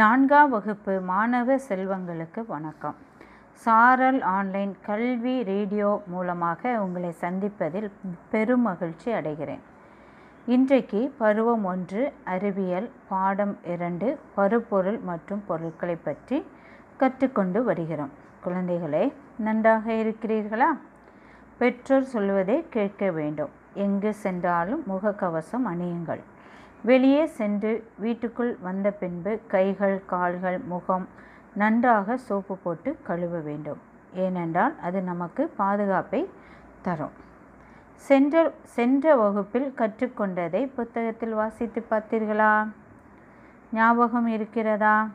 நான்காம் வகுப்பு மாணவ செல்வங்களுக்கு வணக்கம். சாரல் ஆன்லைன் கல்வி ரேடியோ மூலமாக உங்களை சந்திப்பதில் பெரும் மகிழ்ச்சி அடைகிறேன். இன்றைக்கு பருவம் ஒன்று அறிவியல் பாடம் இரண்டு பருப்பொருள் மற்றும் பொருட்களை பற்றி கற்றுக்கொண்டு வருகிறோம். குழந்தைகளே நன்றாக இருக்கிறீர்களா? பெற்றோர் சொல்வதை கேட்க வேண்டும். எங்கு சென்றாலும் முகக்கவசம் அணியுங்கள். வெளியே சென்று வீட்டுக்குள் வந்த பின்பு கைகள் கால்கள் முகம் நன்றாக சோப்பு போட்டு கழுவ வேண்டும். ஏனென்றால் அது நமக்கு பாதுகாப்பை தரும். சென்ற சென்ற வகுப்பில் கற்றுக்கொண்டதை புத்தகத்தில் வாசித்து பார்த்தீர்களா? ஞாபகம் இருக்கிறதா?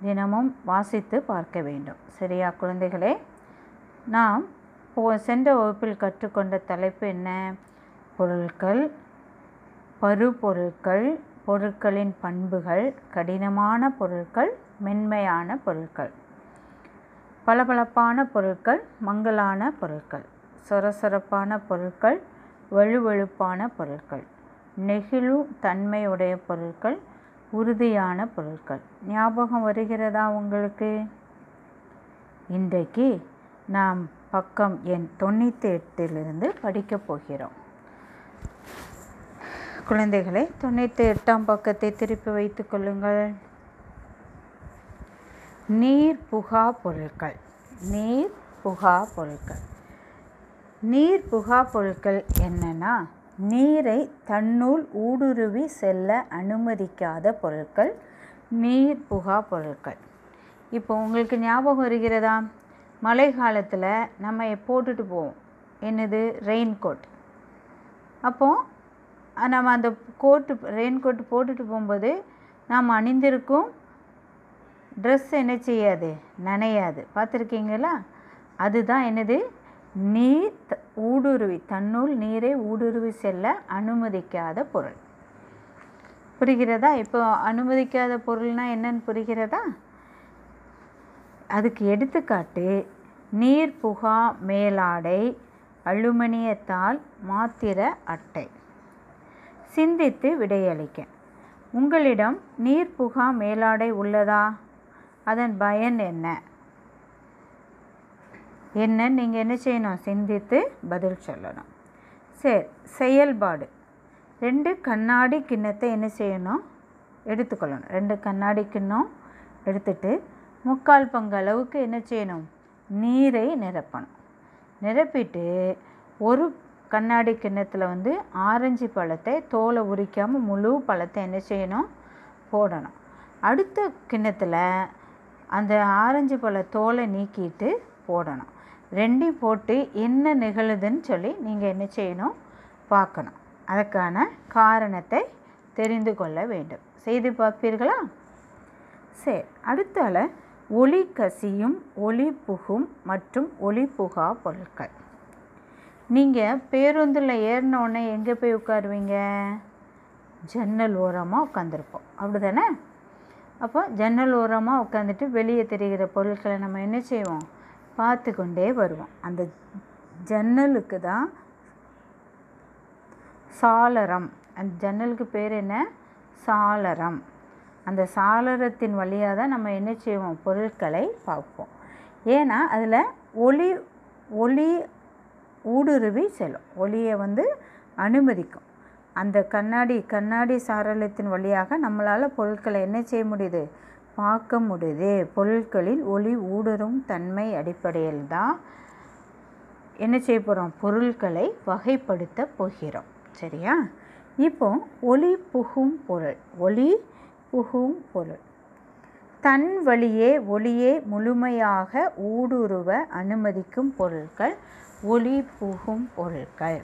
தினமும் வாசித்து பார்க்க வேண்டும். சரியா குழந்தைகளே? நாம் சென்ற வகுப்பில் கற்றுக்கொண்ட தலைப்பு என்ன? பொருட்கள் பருப்பொருட்கள் பொருட்களின் பண்புகள் கடினமான பொருட்கள் மென்மையான பொருட்கள். பளபளப்பான பொருட்கள் மங்கலான பொருட்கள். சொரசொரப்பான பொருட்கள் வழுவழுப்பான பொருட்கள். நெகிழும் தன்மையுடைய பொருட்கள் உறுதியான பொருட்கள். ஞாபகம் வருகிறதா உங்களுக்கு? இன்றைக்கு நாம் பக்கம் எண் தொண்ணூற்றி எட்டிலிருந்து படிக்கப் போகிறோம். குழந்தைகளை தொண்ணூற்றி எட்டாம் பக்கத்தை திருப்பி வைத்து கொள்ளுங்கள். நீர் புகா பொருட்கள். நீர் புகா பொருட்கள். நீர் புகா பொருட்கள் என்னன்னா நீரை தன்னுள் ஊடுருவி செல்ல அனுமதிக்காத பொருட்கள். நீர் புகா பொருட்கள். இப்போ உங்களுக்கு ஞாபகம் வருகிறதா? மழை காலத்தில் நம்ம போட்டுட்டு போவோம்? என்னது? ரெயின் கோட் அப்போது நம்ம அந்த கோட்டு ரெயின் கோட்டு போட்டுட்டு போகும்போது நாம் அணிந்திருக்கும் ட்ரெஸ் என்ன செய்யாது? நனையாது. பார்த்துருக்கீங்களா? அதுதான் என்னது? நீர் ஊடுருவி தன்னுள் நீரை ஊடுருவி செல்ல அனுமதிக்காத பொருள். புரிகிறதா? இப்போ அனுமதிக்காத பொருள்னால் என்னன்னு புரிகிறதா? அதுக்கு எடுத்துக்காட்டு நீர் புகா மேலாடை அலுமினியத்தால் மாத்திர அட்டை. சிந்தித்து விடையளிக்க. உங்களிடம் நீர் புகா மேலாடை உள்ளதா? அதன் பயன் என்ன? என்ன? நீங்கள் என்ன செய்யணும்? சிந்தித்து பதில் சொல்லணும். சரி செயல்பாடு. ரெண்டு கண்ணாடி கிண்ணத்தை என்ன செய்யணும்? எடுத்துக்கொள்ளணும். ரெண்டு கண்ணாடி கிண்ணம் எடுத்துட்டு முக்கால் பங்கு அளவுக்கு என்ன செய்யணும்? நீரை நிரப்பணும். நிரப்பிட்டு ஒரு கண்ணாடி கிண்ணத்தில் வந்து ஆரஞ்சு பழத்தை தோலை உரிக்காமல் முழு பழத்தை என்ன செய்யணும்? போடணும். அடுத்த கிண்ணத்தில் அந்த ஆரஞ்சு பழ தோலை நீக்கிட்டு போடணும். ரெண்டையும் போட்டு என்ன நிகழுதுன்னு சொல்லி நீங்கள் என்ன செய்யணும்? பார்க்கணும். அதற்கான காரணத்தை தெரிந்து கொள்ள வேண்டும். செய்து பார்ப்பீர்களா? சரி. அடுத்தால ஒளி கசியும் ஒளி புகும் மற்றும் ஒளி புகா பொருட்கள். நீங்கள் பேருந்தில் ஏறினோடனே எங்கே போய் உட்காருவீங்க? ஜன்னல் ஓரமாக உட்காந்துருப்போம் அப்படி தானே அப்போ ஜன்னல் ஓரமாக உட்காந்துட்டு வெளியே தெரிகிற பொருட்களை நம்ம என்ன செய்வோம்? பார்த்து கொண்டே வருவோம். அந்த ஜன்னலுக்கு தான் சாளரம். அந்த ஜன்னலுக்கு பேர் என்ன? சாளரம். அந்த சாளரத்தின் வழியாக தான் நம்ம என்ன செய்வோம்? பொருட்களை பார்ப்போம். ஏன்னா அதில் ஒளி ஒளி ஊடுருவி செல்லும். ஒளியை வந்து அனுமதிக்கும். அந்த கண்ணாடி கண்ணாடி சாரலத்தின் வழியாக நம்மளால் பொருட்களை என்ன செய்ய முடியுது? பார்க்க முடியுது. பொருட்களில் ஒளி ஊடுருவும் தன்மை அடிப்படையில் தான் என்ன செய்ய போகிறோம் பொருட்களை வகைப்படுத்த போகிறோம். சரியா? இப்போ ஒளி புகும் பொருள். ஒளி புகும் பொருள். தன் வழியே ஒளியே முழுமையாக ஊடுருவ அனுமதிக்கும் பொருட்கள் ஒளி புகும் பொருட்கள்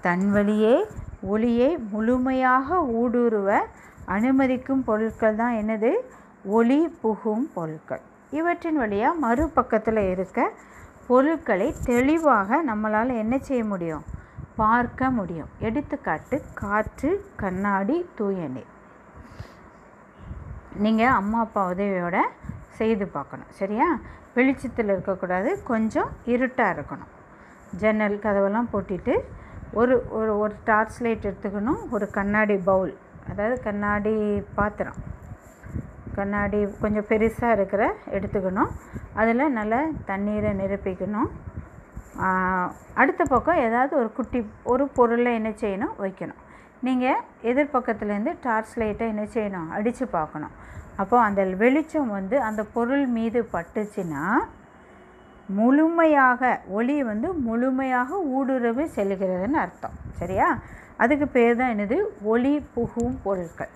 தன் வழியே ஒளியை முழுமையாக ஊடுருவ அனுமதிக்கும் பொருட்கள் தான் என்னது? ஒளி புகும் பொருட்கள் இவற்றின் வழியாக மறுபக்கத்தில் இருக்க பொருட்களை தெளிவாக நம்மளால் என்ன செய்ய முடியும்? பார்க்க முடியும். எடுத்துக்காட்டு காற்று கண்ணாடி தூய நீர். நீங்கள் அம்மா அப்பா உதவியோட செய்து பார்க்கணும். சரியா? வெளிச்சத்தில் இருக்கக்கூடாது. கொஞ்சம் இருட்டாக இருக்கணும். ஜன்னல் கதவெல்லாம் போட்டிட்டு ஒரு ஒரு ஒரு டார்ச் லைட் எடுத்துக்கணும் ஒரு கண்ணாடி பவுல் அதாவது கண்ணாடி பாத்திரம். கண்ணாடி கொஞ்சம் பெருசாக இருக்கிற எடுத்துக்கணும். அதில் நல்லா தண்ணீரை நிரப்பிக்கணும். அடுத்த பக்கம் ஏதாவது ஒரு குட்டி ஒரு பொருளை என்ன செய்யணும்? வைக்கணும். நீங்கள் எதிர்பக்கத்துலேருந்து டார்ச் லைட்டை என்ன செய்யணும்? அடித்து பார்க்கணும். அப்போது அந்த வெளிச்சம் வந்து அந்த பொருள் மீது பட்டுச்சுன்னா முழுமையாக ஒளி வந்து முழுமையாக ஊடுருவி செல்கிறதுன்னு அர்த்தம். சரியா? அதுக்கு பேர் தான் என்னது? ஒளி புகும் பொருட்கள்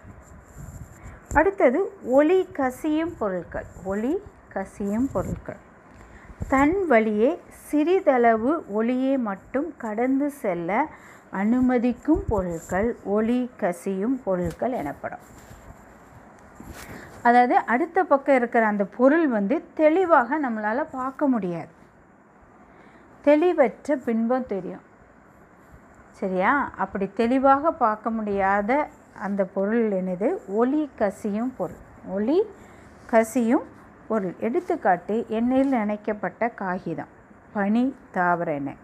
அடுத்தது ஒளி கசியும் பொருட்கள் ஒளி கசியும் பொருட்கள் தன் வழியே சிறிதளவு ஒளியை மட்டும் கடந்து செல்ல அனுமதிக்கும் பொருட்கள் ஒளி கசியும் பொருட்கள் எனப்படும். அதாவது அடுத்த பக்கம் இருக்கிற அந்த பொருள் வந்து தெளிவாக நம்மளால் பார்க்க முடியாது. தெளிவற்ற பின்பம் தெரியும். சரியா? அப்படி தெளிவாக பார்க்க முடியாத அந்த பொருள் என்னது? ஒளி கசியும் பொருள். ஒளி கசியும் பொருள். எடுத்துக்காட்டு எண்ணெயில் நினைக்கப்பட்ட காகிதம். பனி தாவர எண்ணெய்.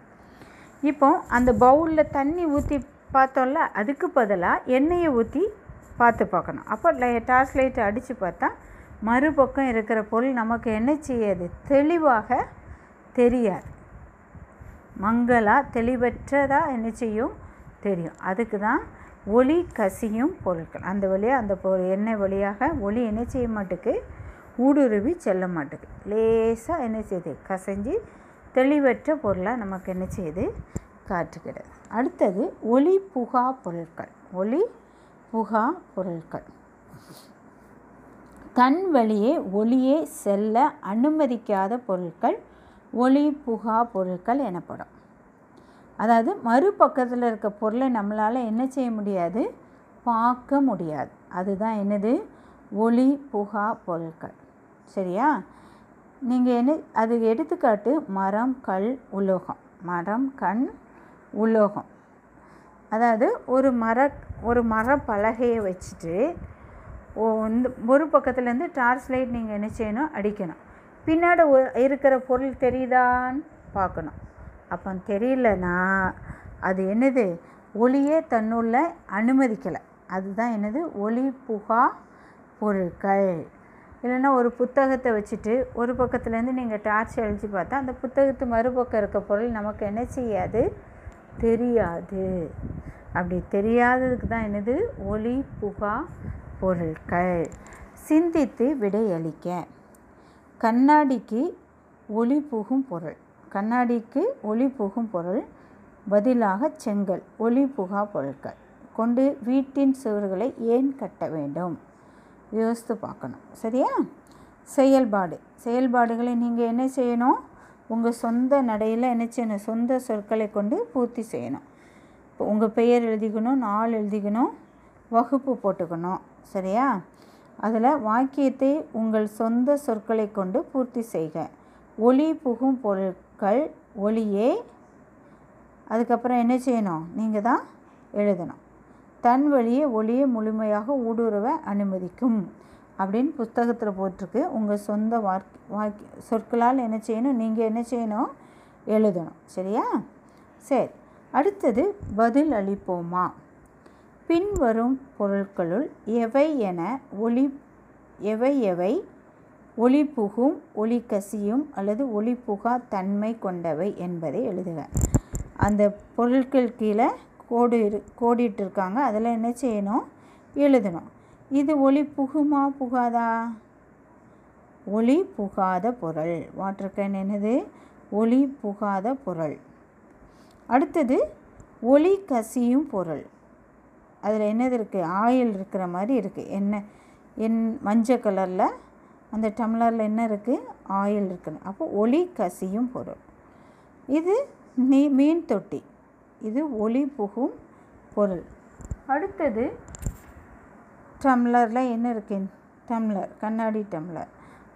இப்போ அந்த பவுலில் தண்ணி ஊற்றி பார்த்தோம்ல அதுக்கு பதிலாக எண்ணெயை ஊற்றி பார்த்து பார்க்கணும். அப்போ லை டார்ச் லைட் அடித்து பார்த்தா மறுபக்கம் இருக்கிற பொருள் நமக்கு என்ன செய்யாது? தெளிவாக தெரியாது. மங்கலாக தெளிவற்றதாக என்ன செய்யும்? தெரியும். அதுக்கு தான் ஒளி கசியும் பொருட்கள். அந்த வழியாக அந்த பொ எண்ணெய் வழியாக ஒளி என்ன செய்ய மாட்டுக்கு? ஊடுருவி செல்ல மாட்டுக்கு. லேசாக என்ன செய்யுது கசைஞ்சு தெளிவற்ற பொருளாக நமக்கு என்ன செய்யுது காட்டுகிறது. அடுத்தது ஒளி புகா பொருட்கள். ஒளி புகா பொருட்கள் தன் வழியே ஒளியே செல்ல அனுமதிக்காத பொருட்கள் ஒளி புகா பொருட்கள் எனப்படும். அதாவது மறுபக்கத்தில் இருக்க பொருளை நம்மளால் என்ன செய்ய முடியாது? பார்க்க முடியாது. அதுதான் என்னது? ஒளி புகா பொருட்கள் சரியா? நீங்கள் என்ன அது எடுத்துக்காட்டு மரம் கல் உலோகம். மரம் கண் உலோகம். அதாவது ஒரு மர ஒரு மர பலகையை வச்சுட்டு ஓ ஒரு பக்கத்துலேருந்து டார்ச் லைட் நீங்கள் என்ன செய்யணும்? அடிக்கணும். பின்னாடி இருக்கிற பொருள் தெரியுதான்னு பார்க்கணும். அப்போ தெரியலனா அது என்னது? ஒளியே தன்னுள்ள அனுமதிக்கலை. அதுதான் என்னது? ஒளி புகா பொருட்கள். இல்லைன்னா ஒரு புத்தகத்தை வச்சுட்டு ஒரு பக்கத்துலேருந்து நீங்கள் டார்ச் அழிச்சு பார்த்தா அந்த புத்தகத்து மறுபக்கம் இருக்க பொருள் நமக்கு என்ன செய்யாது? தெரியாது. அப்படி தெரியாததுக்கு தான் என்னது? ஒளி புகா பொருட்கள் சிந்தித்து விடையளிக்க. கண்ணாடிக்கு ஒளி புகும் பொருள். கண்ணாடிக்கு ஒளி புகும் பொருள். பதிலாக செங்கல் ஒளி புகா பொருட்கள். கொண்டு வீட்டின் சுவர்களை ஏன் கட்ட வேண்டும்? யோசித்து பார்க்கணும். சரியா? செயல்பாடு. செயல்பாடுகளை நீங்கள் என்ன செய்யணும்? உங்கள் சொந்த நடையில் என்ன செய்யணும் சொந்த சொற்களை கொண்டு பூர்த்தி செய்யணும். இப்போ உங்கள் பெயர் எழுதிக்கணும் நாள் எழுதிக்கணும் வகுப்பு போட்டுக்கணும். சரியா? அதில் வாக்கியத்தை உங்கள் சொந்த சொற்களை கொண்டு பூர்த்தி செய்க. ஒளி புகும் பொருட்கள் ஒளியே. அதுக்கப்புறம் என்ன செய்யணும்? நீங்கள் தான் எழுதணும். தன் வழியே ஒளியை முழுமையாக ஊடுருவ அனுமதிக்கும். அப்படின்னு புத்தகத்தில் போட்டிருக்கு. உங்கள் சொந்த வாக் வாக்கி சொற்களால் என்ன செய்யணும்? நீங்கள் என்ன செய்யணும்? எழுதணும். சரியா? சரி. அடுத்தது பதில் அளிப்போமா? பின்வரும் பொருட்களுள் எவை என ஒளி எவை எவை? ஒளி புகும் ஒளி கசியும் அல்லது ஒளி புகா தன்மை கொண்டவை என்பதை எழுதுக. அந்த பொருட்கள் கீழே கோடு இரு கோடிட்டுருக்காங்க அதில் என்ன செய்யணும்? எழுதணும். இது ஒளி புகுமா புகாதா? ஒளி புகாத பொருள். வாட்டர் கேன் என்னது? ஒளி புகாத பொருள். அடுத்தது ஒளி கசியும் பொருள். அதில் என்னது இருக்குது ஆயில் இருக்கிற மாதிரி இருக்குது என்ன என் மஞ்சள் கலரில் அந்த டம்ளரில் என்ன இருக்குது ஆயில் இருக்குது அப்போ ஒளி கசியும் பொருள். இது நீ மீன் தொட்டி. இது ஒளி புகும் பொருள். அடுத்தது டம்ளரில் என்ன இருக்குது டம்ளர் கண்ணாடி டம்ளர்.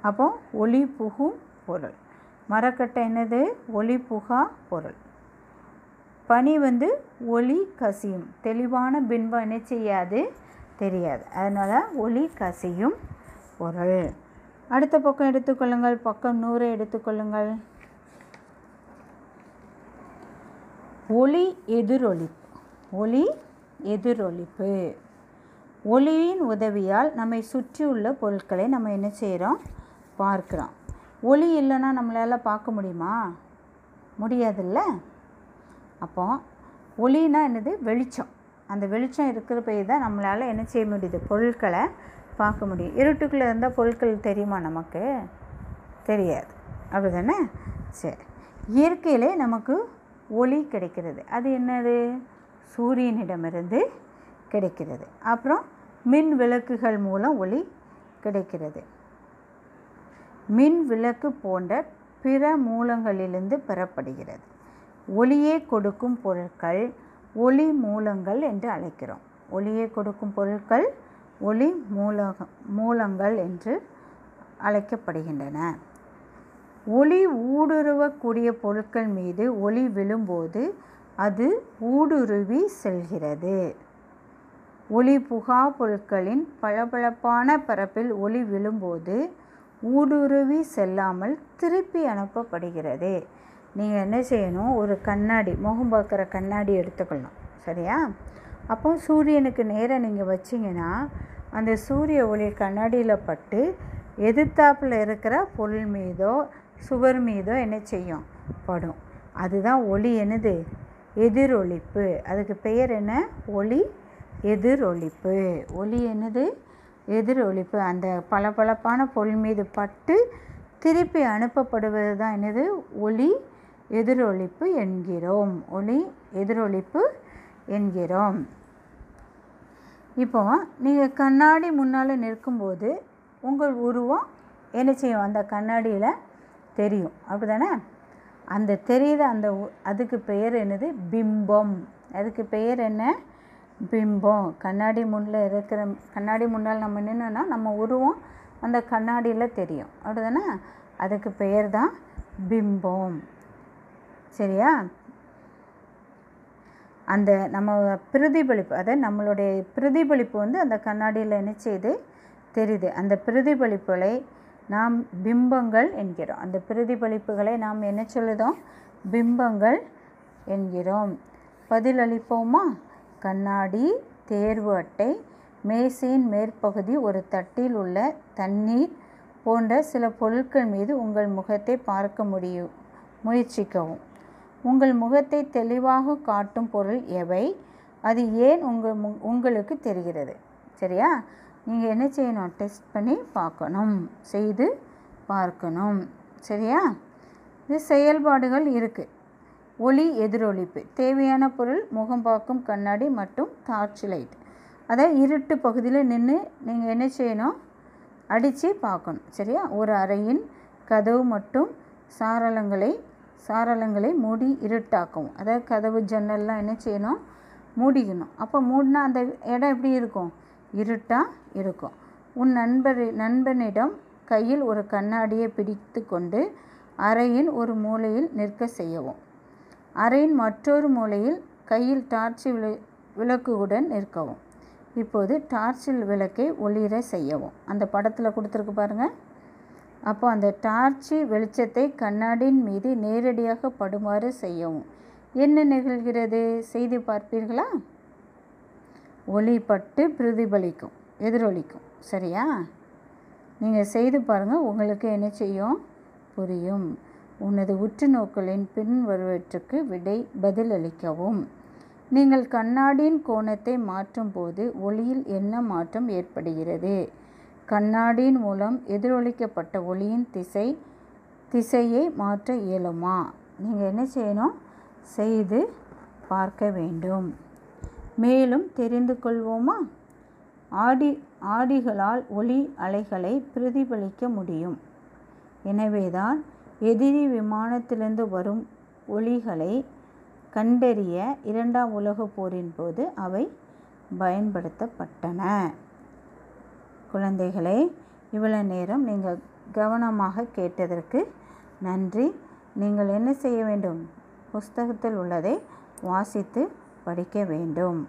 அப்போ ஒளி புகும் பொருள். மரக்கட்டை என்னது? ஒளி புகா பொருள். பனி வந்து ஒளி கசியும். தெளிவான பின்பம் என்ன செய்யாது? தெரியாது. அதனால் ஒளி கசியும் பொருள். அடுத்த பக்கம் எடுத்துக்கொள்ளுங்கள் பக்கம் நூறை எடுத்துக்கொள்ளுங்கள் ஒளி எதிரொலிப்பு. ஒளி எதிரொலிப்பு. ஒளியின் உதவியால் நம்மை சுற்றியுள்ள பொருட்களை நம்ம என்ன செய்கிறோம்? பார்க்குறோம். ஒளி இல்லைன்னா நம்மளால் பார்க்க முடியுமா? முடியாதுல்ல? அப்போ ஒளினா என்னது? வெளிச்சம். அந்த வெளிச்சம் இருக்கிறப்ப தான் நம்மளால் என்ன செய்ய முடியுது? பொருட்களை பார்க்க முடியும். இருட்டுக்குள்ளே இருந்தால் பொருட்கள் தெரியுமா நமக்கு? தெரியாது. அப்படி தானே சரி. இயற்கையிலே நமக்கு ஒளி கிடைக்கிறது. அது என்னது? சூரியனிடமிருந்து கிடைக்கிறது. அப்புறம் மின் விளக்குகள் மூலம் ஒளி கிடைக்கிறது. மின் விளக்கு போன்ற பிற மூலங்களிலிருந்து பெறப்படுகிறது. ஒளியை கொடுக்கும் பொருட்கள் ஒளி மூலங்கள் என்று அழைக்கிறோம். ஒளியை கொடுக்கும் பொருட்கள் ஒளி மூலக மூலங்கள் என்று அழைக்கப்படுகின்றன. ஒளி ஊடுருவக்கூடிய பொருட்கள் மீது ஒளி விழும்போது அது ஊடுருவி செல்கிறது. ஒளி புகா பொருட்களின் பளபளப்பான பரப்பில் ஒளி விழும்போது ஊடுருவி செல்லாமல் திருப்பி அனுப்பப்படுகிறது. நீங்கள் என்ன செய்யணும்? ஒரு கண்ணாடி முகம் பார்க்குற கண்ணாடி எடுத்துக்கணும். சரியா? அப்போ சூரியனுக்கு நேராக நீங்கள் வச்சிங்கன்னா அந்த சூரிய ஒளி கண்ணாடியில் பட்டு எதிர்த்தாப்பில் இருக்கிற பொருள் மீதோ சுவர் மீதோ என்ன செய்யும்? படும். அதுதான் ஒளி என்னது? எதிரொலிப்பு அதுக்கு பெயர் என்ன? ஒளி எதிரொலிப்பு. ஒளி என்னது? எதிரொலிப்பு. அந்த பளபளப்பான பொருள் மீது பட்டு திருப்பி அனுப்பப்படுவது தான் என்னது? ஒளி எதிரொலிப்பு என்கிறோம். ஒளி எதிரொலிப்பு என்கிறோம். இப்போ நீங்கள் கண்ணாடி முன்னால் நிற்கும்போது உங்கள் உருவம் என்ன செய்யும்? அந்த கண்ணாடியில் தெரியும். அப்படி தானே அந்த தெரியுத. அந்த அதுக்கு பெயர் என்னது? பிம்பம். அதுக்கு பெயர் என்ன? பிம்பம் கண்ணாடி முன்னில் இருக்கிற கண்ணாடி முன்னால் நம்ம நின்னோன்னா நம்ம உருவம் அந்த கண்ணாடியில் தெரியும். அப்படிதானே அதுக்கு பெயர் தான் பிம்பம். சரியா? அந்த நம்ம பிரதிபலிப்பு அதை நம்மளுடைய பிரதிபலிப்பு வந்து அந்த கண்ணாடியில் என்ன செய்யுது தெரியுது. அந்த பிரதிபலிப்புகளை நாம் பிம்பங்கள் என்கிறோம். அந்த பிரதிபலிப்புகளை நாம் என்ன சொல்லுதோம்? பிம்பங்கள் என்கிறோம். பதிலளிப்போமா? கண்ணாடி தேர்வு அட்டை மேசையின் மேற்பகுதி ஒரு தட்டில் உள்ள தண்ணீர் போன்ற சில பொருட்கள் மீது உங்கள் முகத்தை பார்க்க முடியும் முயற்சிக்கவும். உங்கள் முகத்தை தெளிவாக காட்டும் பொருள் எவை? அது ஏன் உங்கள் உங்களுக்கு தெரிகிறது? சரியா? நீங்கள் என்ன செய்யணும்? டெஸ்ட் பண்ணி பார்க்கணும். செய்து பார்க்கணும். சரியா? இது செயல்பாடுகள் இருக்குது ஒளி எதிரொலிப்பு. தேவையான பொருள் முகம் பார்க்கும் கண்ணாடி மற்றும் டார்ச் லைட் அதாவது இருட்டு பகுதியில் நின்று நீங்கள் என்ன செய்யணும்? அடித்து பார்க்கணும். சரியா? ஒரு அறையின் கதவு மற்றும் சாரலங்களை சாரலங்களை மூடி இருட்டாக்கவும். அதாவது கதவு ஜன்னல்லாம் என்ன செய்யணும்? மூடிக்கணும். அப்போ மூடினா அந்த இடம் எப்படி இருக்கும்? இருட்டாக இருக்கும். உன் நண்பர் நண்பனிடம் கையில் ஒரு கண்ணாடியை பிடித்து கொண்டு அறையின் ஒரு மூலையில் நிற்க செய்யவும். அறையின் மற்றொரு மூலையில் கையில் டார்ச் விளை விளக்குடன் நிற்கவும். இப்போது டார்ச்சில் விளக்கை ஒளிர செய்யவும். அந்த படத்தில் கொடுத்துருக்கு பாருங்கள் அப்போ அந்த டார்ச்சு வெளிச்சத்தை கண்ணாடியின் மீது நேரடியாக படுமாறு செய்யவும். என்ன நிகழ்கிறது? செய்து பார்ப்பீர்களா? ஒளி பட்டு பிரதிபலிக்கும் எதிரொலிக்கும். சரியா? நீங்கள் செய்து பாருங்கள் உங்களுக்கு என்ன செய்யும்? புரியும். உனது உற்று நோக்கலின் பின்வருவற்றுக்கு விடை பதிலளிக்கவும். நீங்கள் கண்ணாடியின் கோணத்தை மாற்றும் போது ஒளியில் என்ன மாற்றம் ஏற்படுகிறது? கண்ணாடியின் மூலம் எதிரொலிக்கப்பட்ட ஒளியின் திசை திசையை மாற்ற இயலுமா? நீங்கள் என்ன செய்யணும்? செய்து பார்க்க வேண்டும். மேலும் தெரிந்து கொள்வோமா? ஆடி ஆடிகளால் ஒளி அலைகளை பிரதிபலிக்க முடியும். எனவேதான் எதிரி விமானத்திலிருந்து வரும் ஒளிகளை கண்டறிய இரண்டாம் உலகப் போரின் போது அவை பயன்படுத்தப்பட்டன. குழந்தைகளே இவ்வளோ நேரம் நீங்கள் கவனமாக கேட்டதற்கு நன்றி. நீங்கள் என்ன செய்ய வேண்டும்? புஸ்தகத்தில் உள்ளதை வாசித்து படிக்க வேண்டும்.